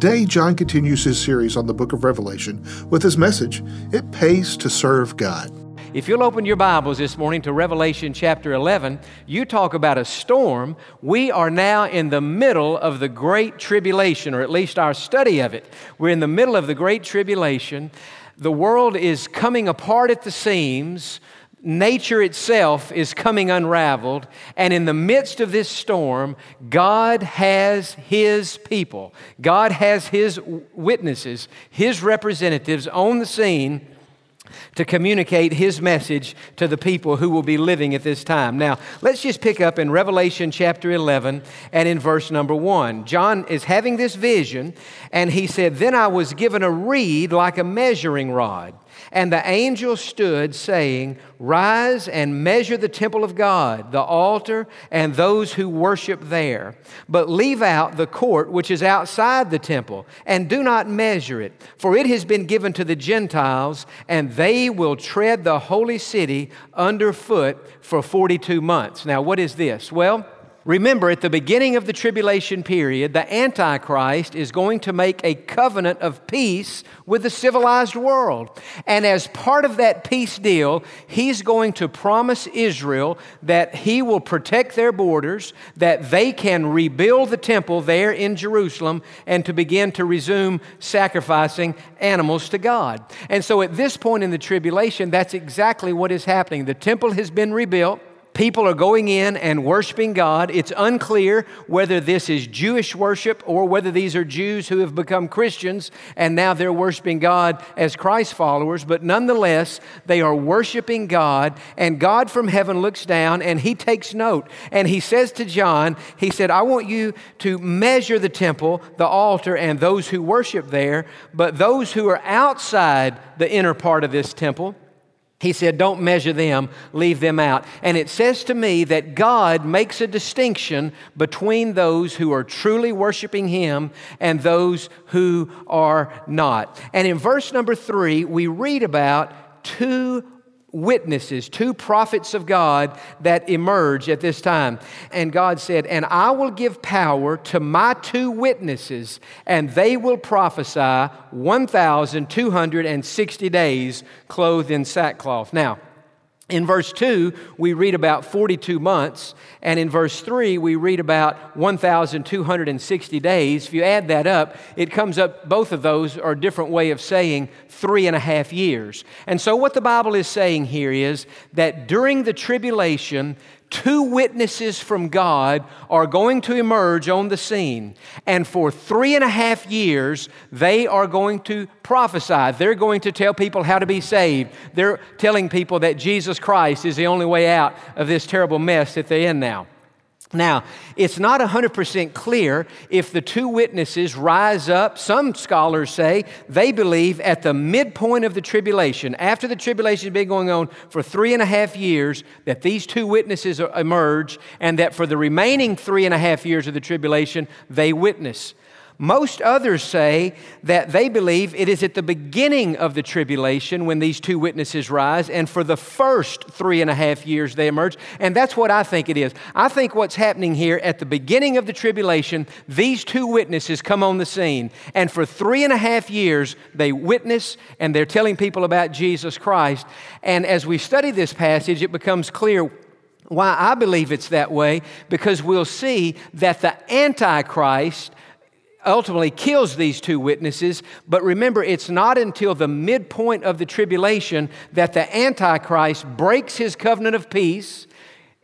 Today, Jon continues his series on the book of Revelation with his message, It Pays to Serve God. If you'll open your Bibles this morning to Revelation chapter 11, you talk about a storm. We are now in the middle of the Great Tribulation, or at least our study of it. We're in the middle of the Great Tribulation. The world is coming apart at the seams nature itself is coming unraveled, and in the midst of this storm, God has His people, God has His witnesses, His representatives on the scene to communicate his message to the people who will be living at this time. Now, let's just pick up in Revelation chapter 11 and in verse number 1. John is having this vision, and he said, Then I was given a reed like a measuring rod. And the angel stood, saying, Rise and measure the temple of God, the altar, and those who worship there. But leave out the court which is outside the temple, and do not measure it, for it has been given to the Gentiles, and they will tread the holy city underfoot for 42 months. Now, what is this? Well, Remember, at the beginning of the tribulation period, the Antichrist is going to make a covenant of peace with the civilized world. And as part of that peace deal, he's going to promise Israel that he will protect their borders, that they can rebuild the temple there in Jerusalem, and to begin to resume sacrificing animals to God. And so at this point in the tribulation, that's exactly what is happening. The temple has been rebuilt. People are going in and worshiping God. It's unclear whether this is Jewish worship or whether these are Jews who have become Christians and now they're worshiping God as Christ followers. But nonetheless, they are worshiping God, and God from heaven looks down and he takes note. And he says to John, He said, I want you to measure the temple, the altar, and those who worship there, but those who are outside the inner part of this temple, he said, Don't measure them, leave them out. And it says to me that God makes a distinction between those who are truly worshiping Him and those who are not. And in verse number three, we read about two witnesses, two prophets of God that emerge at this time. And God said, And I will give power to my two witnesses, and they will prophesy 1,260 days clothed in sackcloth. Now, in verse 2, we read about 42 months, and in verse 3, we read about 1,260 days. If you add that up, it comes up, both of those are a different way of saying three and a half years. And so, what the Bible is saying here is that during the tribulation, two witnesses from God are going to emerge on the scene. And for three and a half years, they are going to prophesy. They're going to tell people how to be saved. They're telling people that Jesus Christ is the only way out of this terrible mess that they're in now. Now, it's not 100% clear if the two witnesses rise up. Some scholars say they believe at the midpoint of the tribulation, after the tribulation has been going on for three and a half years, that these two witnesses emerge, and that for the remaining three and a half years of the tribulation, they witness. Most others say that they believe it is at the beginning of the tribulation when these two witnesses rise, and for the first three and a half years they emerge. And that's what I think it is. I think what's happening here at the beginning of the tribulation, these two witnesses come on the scene, and for three and a half years they witness and they're telling people about Jesus Christ. And as we study this passage, it becomes clear why I believe it's that way because we'll see that the Antichrist ultimately kills these two witnesses. But remember, it's not until the midpoint of the tribulation that the Antichrist breaks his covenant of peace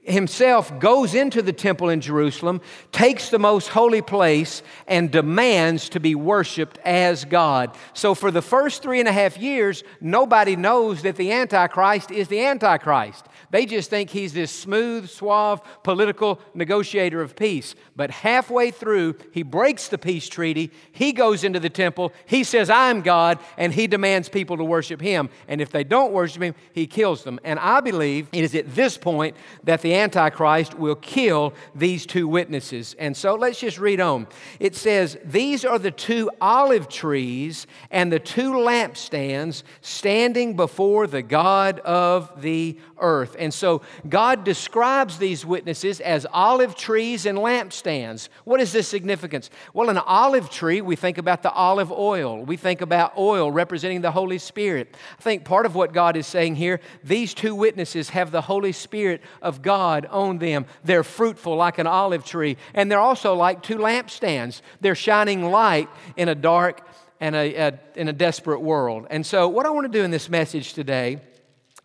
himself goes into the temple in Jerusalem, takes the most holy place, and demands to be worshiped as God. So, for the first three and a half years, nobody knows that the Antichrist is the Antichrist. They just think he's this smooth, suave, political negotiator of peace. But halfway through, he breaks the peace treaty. He goes into the temple. He says, I'm God, and he demands people to worship him. And if they don't worship him, he kills them. And I believe it is at this point that the Antichrist will kill these two witnesses. And so let's just read on. It says, These are the two olive trees and the two lampstands standing before the God of the earth. And so God describes these witnesses as olive trees and lampstands. What is this significance? Well, an olive tree, we think about the olive oil. We think about oil representing the Holy Spirit. I think part of what God is saying here, these two witnesses have the Holy Spirit of God on them. They're fruitful like an olive tree, and they're also like two lampstands. They're shining light in a dark and a, a in a desperate world. And so, what I want to do in this message today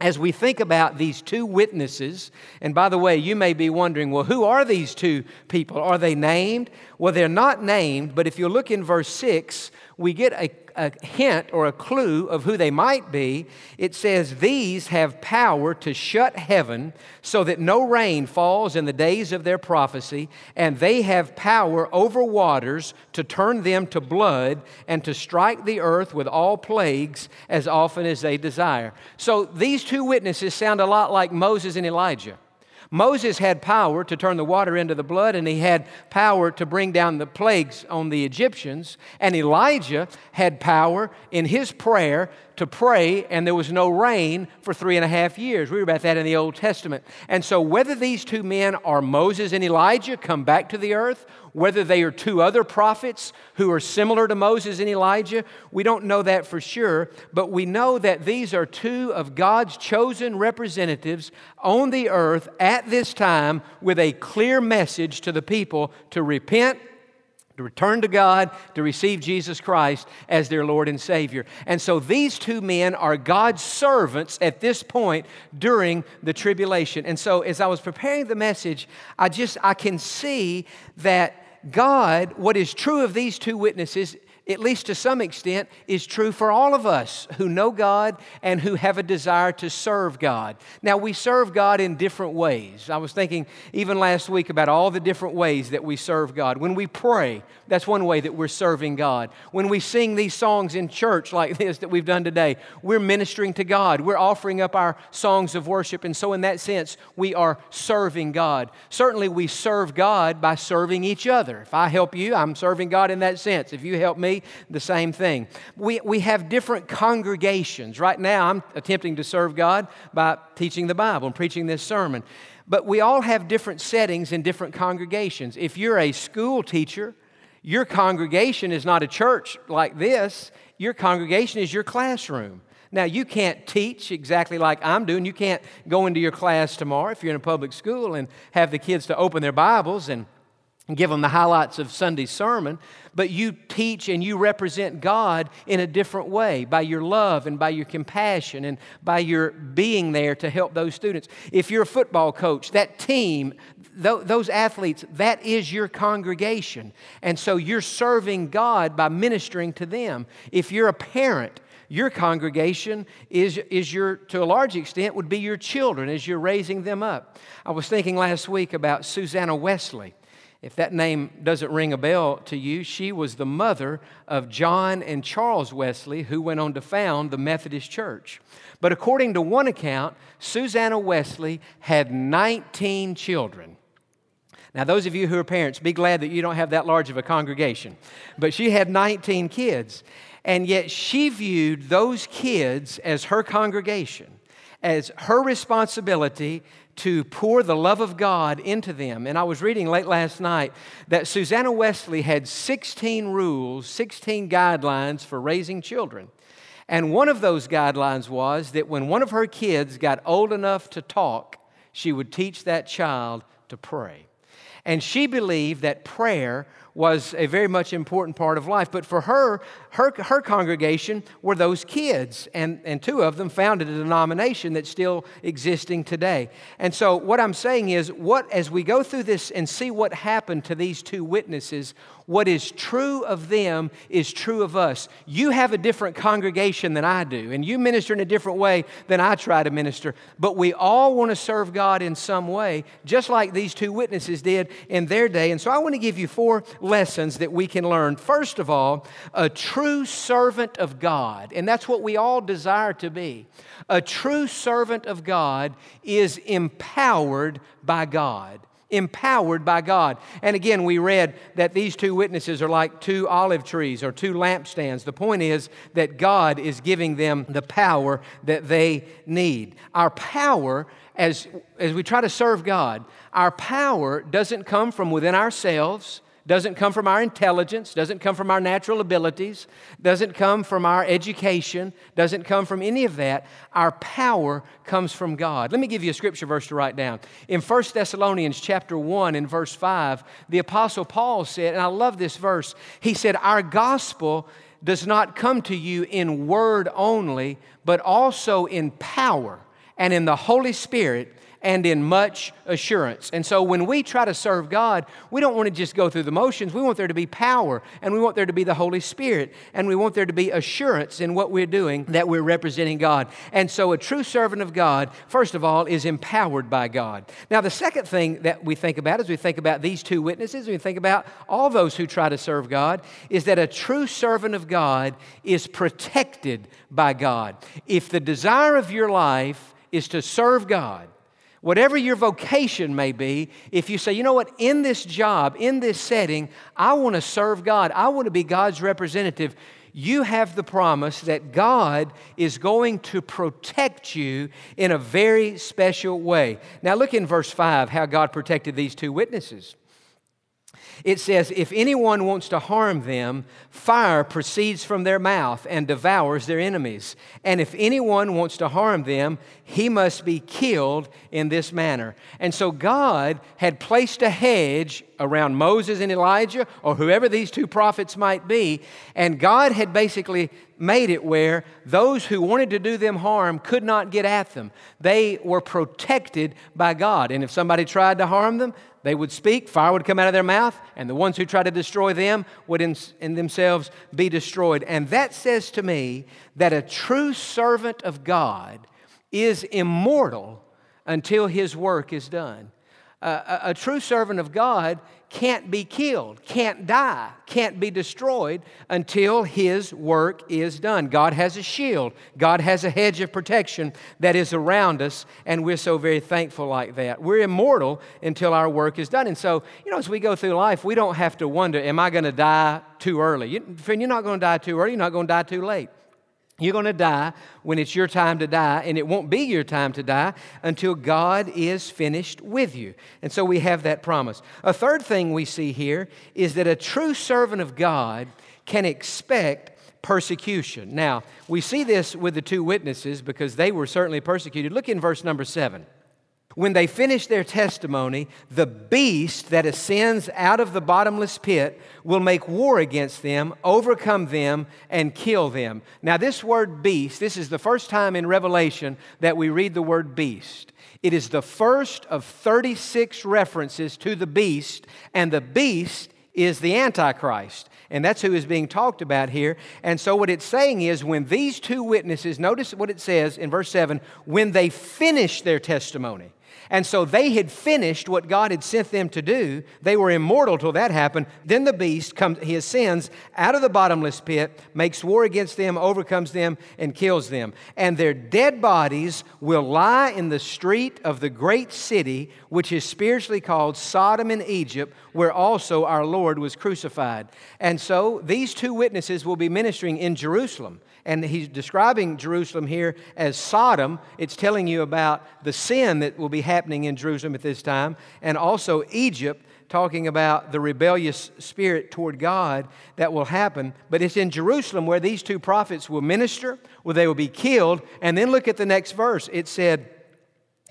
as we think about these two witnesses, and by the way, you may be wondering, well, who are these two people? Are they named? Well, they're not named, but if you look in verse 6, we get a, a hint or a clue of who they might be. It says, These have power to shut heaven so that no rain falls in the days of their prophecy, and they have power over waters to turn them to blood and to strike the earth with all plagues as often as they desire. So these two witnesses sound a lot like Moses and Elijah. Moses had power to turn the water into the blood, and he had power to bring down the plagues on the Egyptians. And Elijah had power in his prayer to pray, and there was no rain for three and a half years. We read about that in the Old Testament. And so, whether these two men are Moses and Elijah come back to the earth, whether they are two other prophets who are similar to Moses and Elijah, we don't know that for sure, but we know that these are two of God's chosen representatives on the earth at this time with a clear message to the people to repent to return to God, to receive Jesus Christ as their Lord and Savior. And so these two men are God's servants at this point during the tribulation. And so as I was preparing the message, I just I can see that God, what is true of these two witnesses, at least to some extent, is true for all of us who know God and who have a desire to serve God. Now, we serve God in different ways. I was thinking even last week about all the different ways that we serve God. When we pray, that's one way that we're serving God. When we sing these songs in church like this that we've done today, we're ministering to God. We're offering up our songs of worship. And so, in that sense, we are serving God. Certainly, we serve God by serving each other. If I help you, I'm serving God in that sense. If you help me, the same thing. We, we have different congregations. Right now, I'm attempting to serve God by teaching the Bible and preaching this sermon. But we all have different settings in different congregations. If you're a school teacher, your congregation is not a church like this, your congregation is your classroom. Now, you can't teach exactly like I'm doing. You can't go into your class tomorrow if you're in a public school and have the kids to open their Bibles and and give them the highlights of Sunday's sermon, but you teach and you represent God in a different way by your love and by your compassion and by your being there to help those students. If you're a football coach, that team, those athletes, that is your congregation. And so you're serving God by ministering to them. If you're a parent, your congregation is, is your, to a large extent, would be your children as you're raising them up. I was thinking last week about Susanna Wesley. If that name doesn't ring a bell to you, she was the mother of John and Charles Wesley, who went on to found the Methodist Church. But according to one account, Susanna Wesley had 19 children. Now, those of you who are parents, be glad that you don't have that large of a congregation. But she had 19 kids, and yet she viewed those kids as her congregation, as her responsibility to pour the love of God into them. And I was reading late last night that Susanna Wesley had 16 rules, 16 guidelines for raising children. And one of those guidelines was that when one of her kids got old enough to talk, she would teach that child to pray. And she believed that prayer was a very much important part of life. But for her, her, her congregation were those kids, and, and two of them founded a denomination that's still existing today. And so, what I'm saying is, what as we go through this and see what happened to these two witnesses, what is true of them is true of us. You have a different congregation than I do, and you minister in a different way than I try to minister, but we all want to serve God in some way, just like these two witnesses did in their day. And so I want to give you four lessons that we can learn. First of all, a true servant of God, and that's what we all desire to be. A true servant of God is empowered by God empowered by God. And again, we read that these two witnesses are like two olive trees or two lampstands. The point is that God is giving them the power that they need. Our power, as, as we try to serve God, our power doesn't come from within ourselves doesn't come from our intelligence, doesn't come from our natural abilities, doesn't come from our education, doesn't come from any of that. Our power comes from God. Let me give you a scripture verse to write down. In 1 Thessalonians chapter 1 and verse 5, the apostle Paul said, and I love this verse, he said, "Our gospel does not come to you in word only, but also in power and in the Holy Spirit." And in much assurance. And so when we try to serve God, we don't want to just go through the motions. We want there to be power, and we want there to be the Holy Spirit, and we want there to be assurance in what we're doing that we're representing God. And so a true servant of God, first of all, is empowered by God. Now, the second thing that we think about as we think about these two witnesses, we think about all those who try to serve God, is that a true servant of God is protected by God. If the desire of your life is to serve God, Whatever your vocation may be, if you say, you know what, in this job, in this setting, I want to serve God, I want to be God's representative, you have the promise that God is going to protect you in a very special way. Now, look in verse 5 how God protected these two witnesses. It says, If anyone wants to harm them, fire proceeds from their mouth and devours their enemies. And if anyone wants to harm them, he must be killed in this manner. And so God had placed a hedge around Moses and Elijah, or whoever these two prophets might be, and God had basically made it where those who wanted to do them harm could not get at them. They were protected by God. And if somebody tried to harm them, they would speak, fire would come out of their mouth, and the ones who tried to destroy them would in, in, themselves be destroyed. And that says to me that a true servant of God is immortal until his work is done. A, a true servant of God can't be killed, can't die, can't be destroyed until his work is done. God has a shield, God has a hedge of protection that is around us, and we're so very thankful like that. We're immortal until our work is done. And so, you know, as we go through life, we don't have to wonder, am I going to die too early? You, friend, you're not going to die too early, you're not going to die too late. You're going to die when it's your time to die, and it won't be your time to die until God is finished with you. And so we have that promise. A third thing we see here is that a true servant of God can expect persecution. Now, we see this with the two witnesses because they were certainly persecuted. Look in verse number seven. When they finish their testimony, the beast that ascends out of the bottomless pit will make war against them, overcome them, and kill them. Now, this word beast, this is the first time in Revelation that we read the word beast. It is the first of 36 references to the beast, and the beast is the Antichrist. And that's who is being talked about here. And so, what it's saying is when these two witnesses, notice what it says in verse 7 when they finish their testimony. And so they had finished what God had sent them to do. They were immortal till that happened. Then the beast comes, he ascends out of the bottomless pit, makes war against them, overcomes them, and kills them. And their dead bodies will lie in the street of the great city, which is spiritually called Sodom and Egypt, where also our Lord was crucified. And so these two witnesses will be ministering in Jerusalem. And he's describing Jerusalem here as Sodom. It's telling you about the sin that will be happening in Jerusalem at this time, and also Egypt, talking about the rebellious spirit toward God that will happen. But it's in Jerusalem where these two prophets will minister, where they will be killed. And then look at the next verse. It said,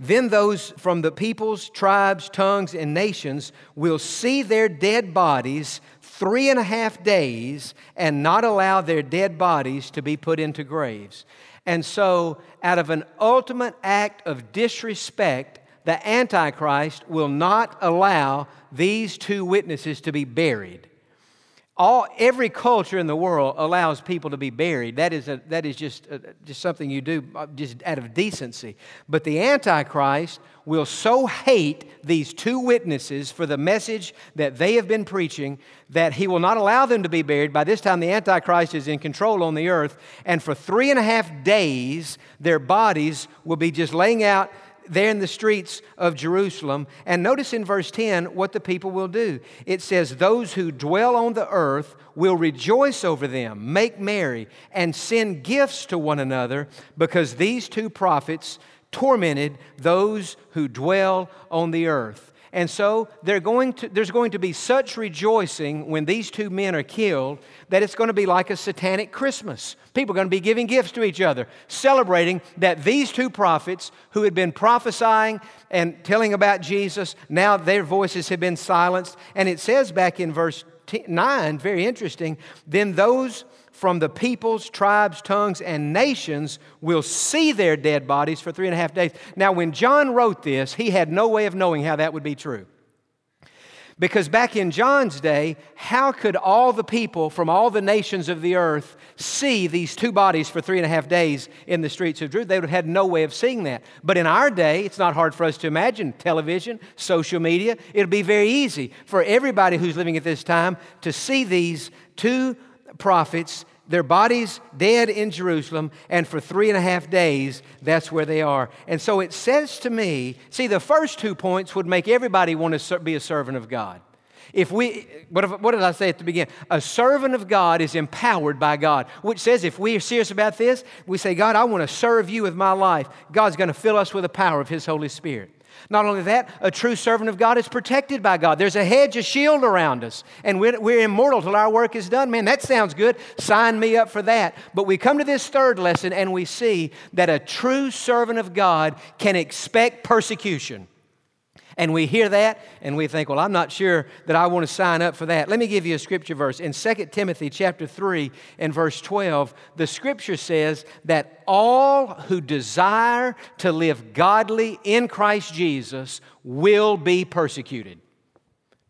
Then those from the peoples, tribes, tongues, and nations will see their dead bodies three and a half days and not allow their dead bodies to be put into graves. And so, out of an ultimate act of disrespect, the Antichrist will not allow these two witnesses to be buried all, every culture in the world allows people to be buried. That is, a, that is just, a, just something you do uh, just out of decency. But the Antichrist will so hate these two witnesses for the message that they have been preaching that he will not allow them to be buried. By this time, the Antichrist is in control on the earth. And for three and a half days, their bodies will be just laying out there in the streets of Jerusalem. And notice in verse 10 what the people will do. It says, Those who dwell on the earth will rejoice over them, make merry, and send gifts to one another, because these two prophets tormented those who dwell on the earth. And so going to, there's going to be such rejoicing when these two men are killed that it's going to be like a satanic Christmas. People are going to be giving gifts to each other, celebrating that these two prophets who had been prophesying and telling about Jesus, now their voices have been silenced. And it says back in verse 9, very interesting, then those from the peoples, tribes, tongues, and nations will see their dead bodies for three and a half days. Now, when John wrote this, he had no way of knowing how that would be true. Because back in John's day, how could all the people from all the nations of the earth see these two bodies for three and a half days in the streets of Jerusalem? They would have had no way of seeing that. But in our day, it's not hard for us to imagine television, social media. It'll be very easy for everybody who's living at this time to see these two prophets their bodies dead in Jerusalem, and for three and a half days, that's where they are. And so it says to me see, the first two points would make everybody want to be a servant of God. If we, what, if, what did I say at the beginning? A servant of God is empowered by God, which says if we are serious about this, we say, God, I want to serve you with my life. God's going to fill us with the power of His Holy Spirit. Not only that, a true servant of God is protected by God. There's a hedge, a shield around us, and we're, we're, immortal till our work is done. Man, that sounds good. Sign me up for that. But we come to this third lesson and we see that a true servant of God can expect persecution. And we hear that and we think, well, I'm not sure that I want to sign up for that. Let me give you a scripture verse. In 2 Timothy chapter 3 and verse 12, the scripture says that all who desire to live godly in Christ Jesus will be persecuted.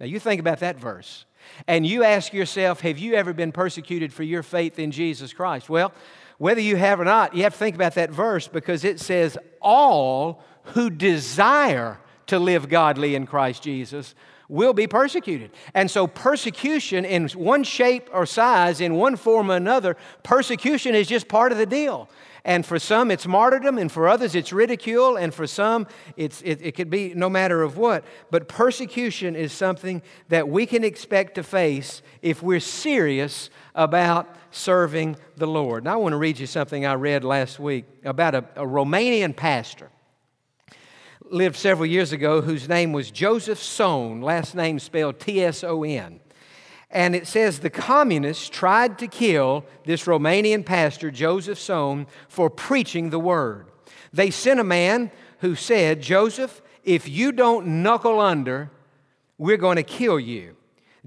Now you think about that verse. And you ask yourself, have you ever been persecuted for your faith in Jesus Christ? Well, whether you have or not, you have to think about that verse because it says, all who desire to live godly in Christ Jesus will be persecuted. And so, persecution in one shape or size, in one form or another, persecution is just part of the deal. And for some, it's martyrdom, and for others, it's ridicule, and for some, it's, it, it could be no matter of what. But persecution is something that we can expect to face if we're serious about serving the Lord. Now, I want to read you something I read last week about a, a Romanian pastor lived several years ago whose name was Joseph Tson, last name spelled T S O N. And it says the communists tried to kill this Romanian pastor, Joseph Tson, for preaching the word. They sent a man who said, Joseph, if you don't knuckle under, we're going to kill you.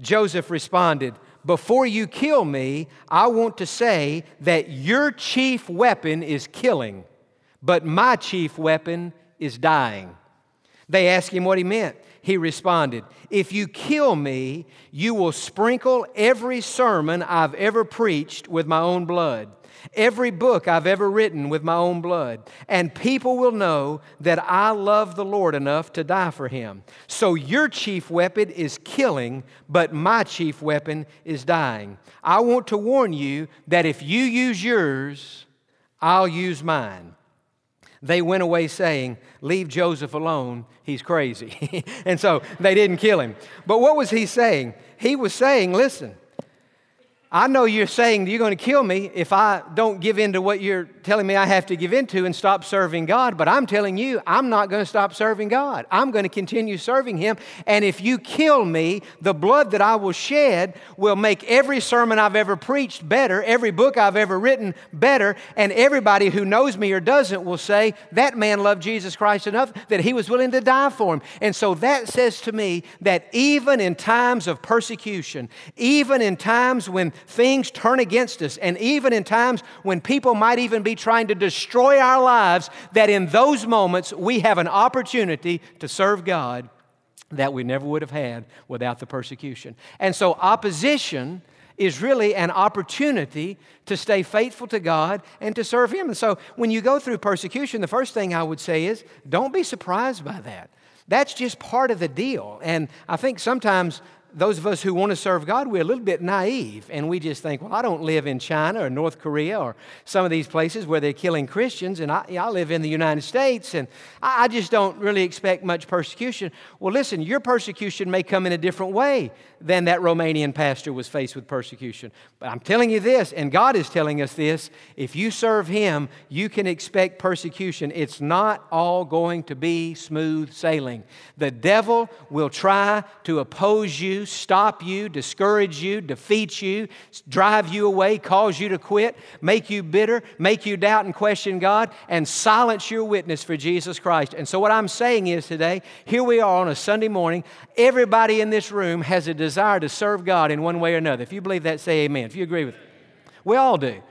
Joseph responded, Before you kill me, I want to say that your chief weapon is killing, but my chief weapon is dying. They asked him what he meant. He responded, If you kill me, you will sprinkle every sermon I've ever preached with my own blood, every book I've ever written with my own blood, and people will know that I love the Lord enough to die for him. So your chief weapon is killing, but my chief weapon is dying. I want to warn you that if you use yours, I'll use mine they went away saying, Leave Joseph alone, he's crazy. and so they didn't kill him. But what was he saying? He was saying, Listen, I know you're saying you're going to kill me if I don't give in to what you're telling me I have to give in to and stop serving God, but I'm telling you, I'm not going to stop serving God. I'm going to continue serving Him. And if you kill me, the blood that I will shed will make every sermon I've ever preached better, every book I've ever written better, and everybody who knows me or doesn't will say, that man loved Jesus Christ enough that he was willing to die for him. And so that says to me that even in times of persecution, even in times when things turn against us, and even in times when people might even be trying to destroy our lives, that in those moments we have an opportunity to serve God that we never would have had without the persecution. And so, opposition is really an opportunity to stay faithful to God and to serve Him. And so, when you go through persecution, the first thing I would say is don't be surprised by that. That's just part of the deal. And I think sometimes those of us who want to serve God, we're a little bit naive and we just think, well, I don't live in China or North Korea or some of these places where they're killing Christians, and I, I live in the United States and I, I just don't really expect much persecution. Well, listen, your persecution may come in a different way than that Romanian pastor was faced with persecution. But I'm telling you this, and God is telling us this if you serve Him, you can expect persecution. It's not all going to be smooth sailing. The devil will try to oppose you stop you, discourage you, defeat you, drive you away, cause you to quit, make you bitter, make you doubt and question God, and silence your witness for Jesus Christ. And so, what I'm saying is today, here we are on a Sunday morning. Everybody in this room has a desire to serve God in one way or another. If you believe that, say amen. If you agree with it, we all do.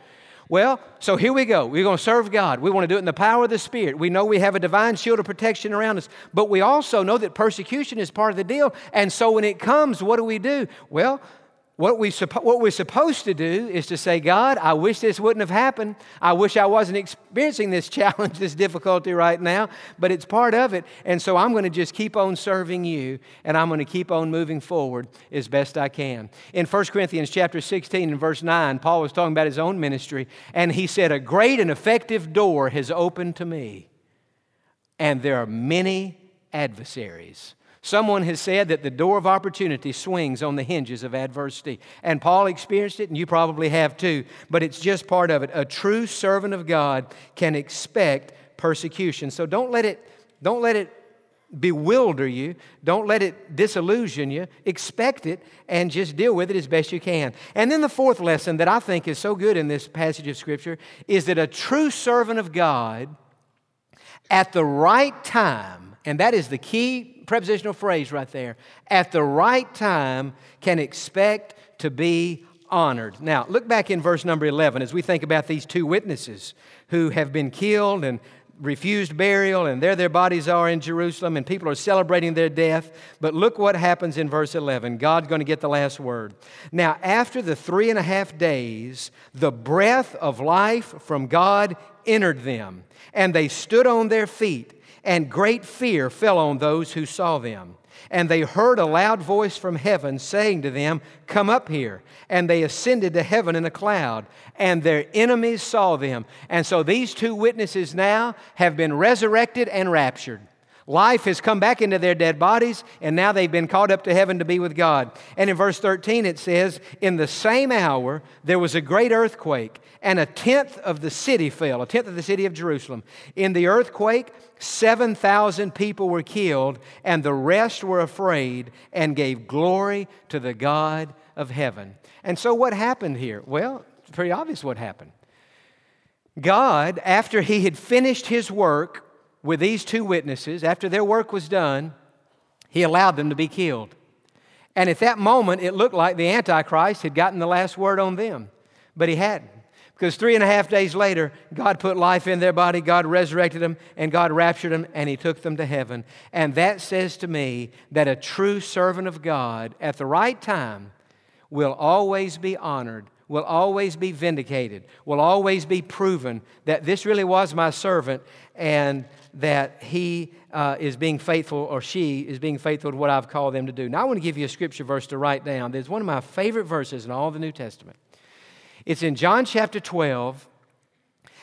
Well, so here we go. We're going to serve God. We want to do it in the power of the Spirit. We know we have a divine shield of protection around us, but we also know that persecution is part of the deal. And so when it comes, what do we do? Well, what, we what we're supposed to do is to say, God, I wish this wouldn't have happened. I wish I wasn't experiencing this challenge, this difficulty right now, but it's part of it. And so I'm going to just keep on serving you, and I'm going to keep on moving forward as best I can. In 1 Corinthians chapter 16 and verse 9, Paul was talking about his own ministry, and he said, A great and effective door has opened to me, and there are many adversaries. Someone has said that the door of opportunity swings on the hinges of adversity. And Paul experienced it, and you probably have too, but it's just part of it. A true servant of God can expect persecution. So don't let it, don't let it bewilder you. Don't let it disillusion you. Expect it and just deal with it as best you can. And then the fourth lesson that I think is so good in this passage of Scripture is that a true servant of God at the right time, and that is the key prepositional phrase right there. At the right time can expect to be honored. Now, look back in verse number 11 as we think about these two witnesses who have been killed and refused burial, and there their bodies are in Jerusalem, and people are celebrating their death. But look what happens in verse 11. God's going to get the last word. Now, after the three and a half days, the breath of life from God entered them, and they stood on their feet and great fear fell on those who saw them. And they heard a loud voice from heaven saying to them, Come up here. And they ascended to heaven in a cloud, and their enemies saw them. And so these two witnesses now have been resurrected and raptured. Life has come back into their dead bodies, and now they've been caught up to heaven to be with God. And in verse 13 it says, In the same hour there was a great earthquake, and a tenth of the city fell, a tenth of the city of Jerusalem. In the earthquake, 7,000 people were killed, and the rest were afraid and gave glory to the God of heaven. And so what happened here? Well, it's pretty obvious what happened. God, after he had finished his work, with these two witnesses, after their work was done, he allowed them to be killed. And at that moment, it looked like the Antichrist had gotten the last word on them, but he hadn't. Because three and a half days later, God put life in their body, God resurrected them, and God raptured them, and He took them to heaven. And that says to me that a true servant of God at the right time will always be honored, will always be vindicated, will always be proven that this really was my servant, and that he uh, is being faithful or she is being faithful to what I've called them to do. Now, I want to give you a scripture verse to write down. There's one of my favorite verses in all the New Testament. It's in John chapter 12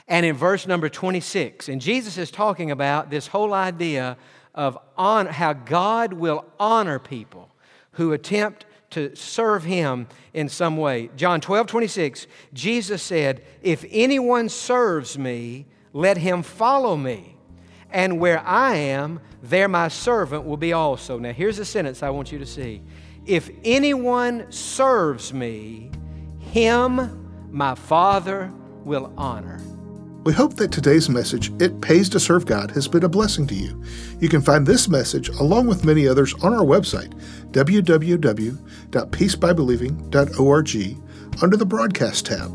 and in verse number 26. And Jesus is talking about this whole idea of on, how God will honor people who attempt to serve him in some way. John 12, 26, Jesus said, If anyone serves me, let him follow me. And where I am, there my servant will be also. Now, here's a sentence I want you to see. If anyone serves me, him my Father will honor. We hope that today's message, It Pays to Serve God, has been a blessing to you. You can find this message, along with many others, on our website, www.peacebybelieving.org, under the Broadcast tab.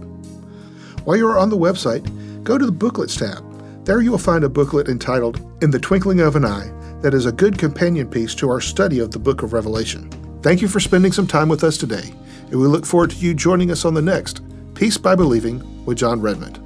While you are on the website, go to the Booklets tab. There you will find a booklet entitled In the Twinkling of an Eye that is a good companion piece to our study of the book of Revelation. Thank you for spending some time with us today, and we look forward to you joining us on the next Peace by Believing with Jon Redmond.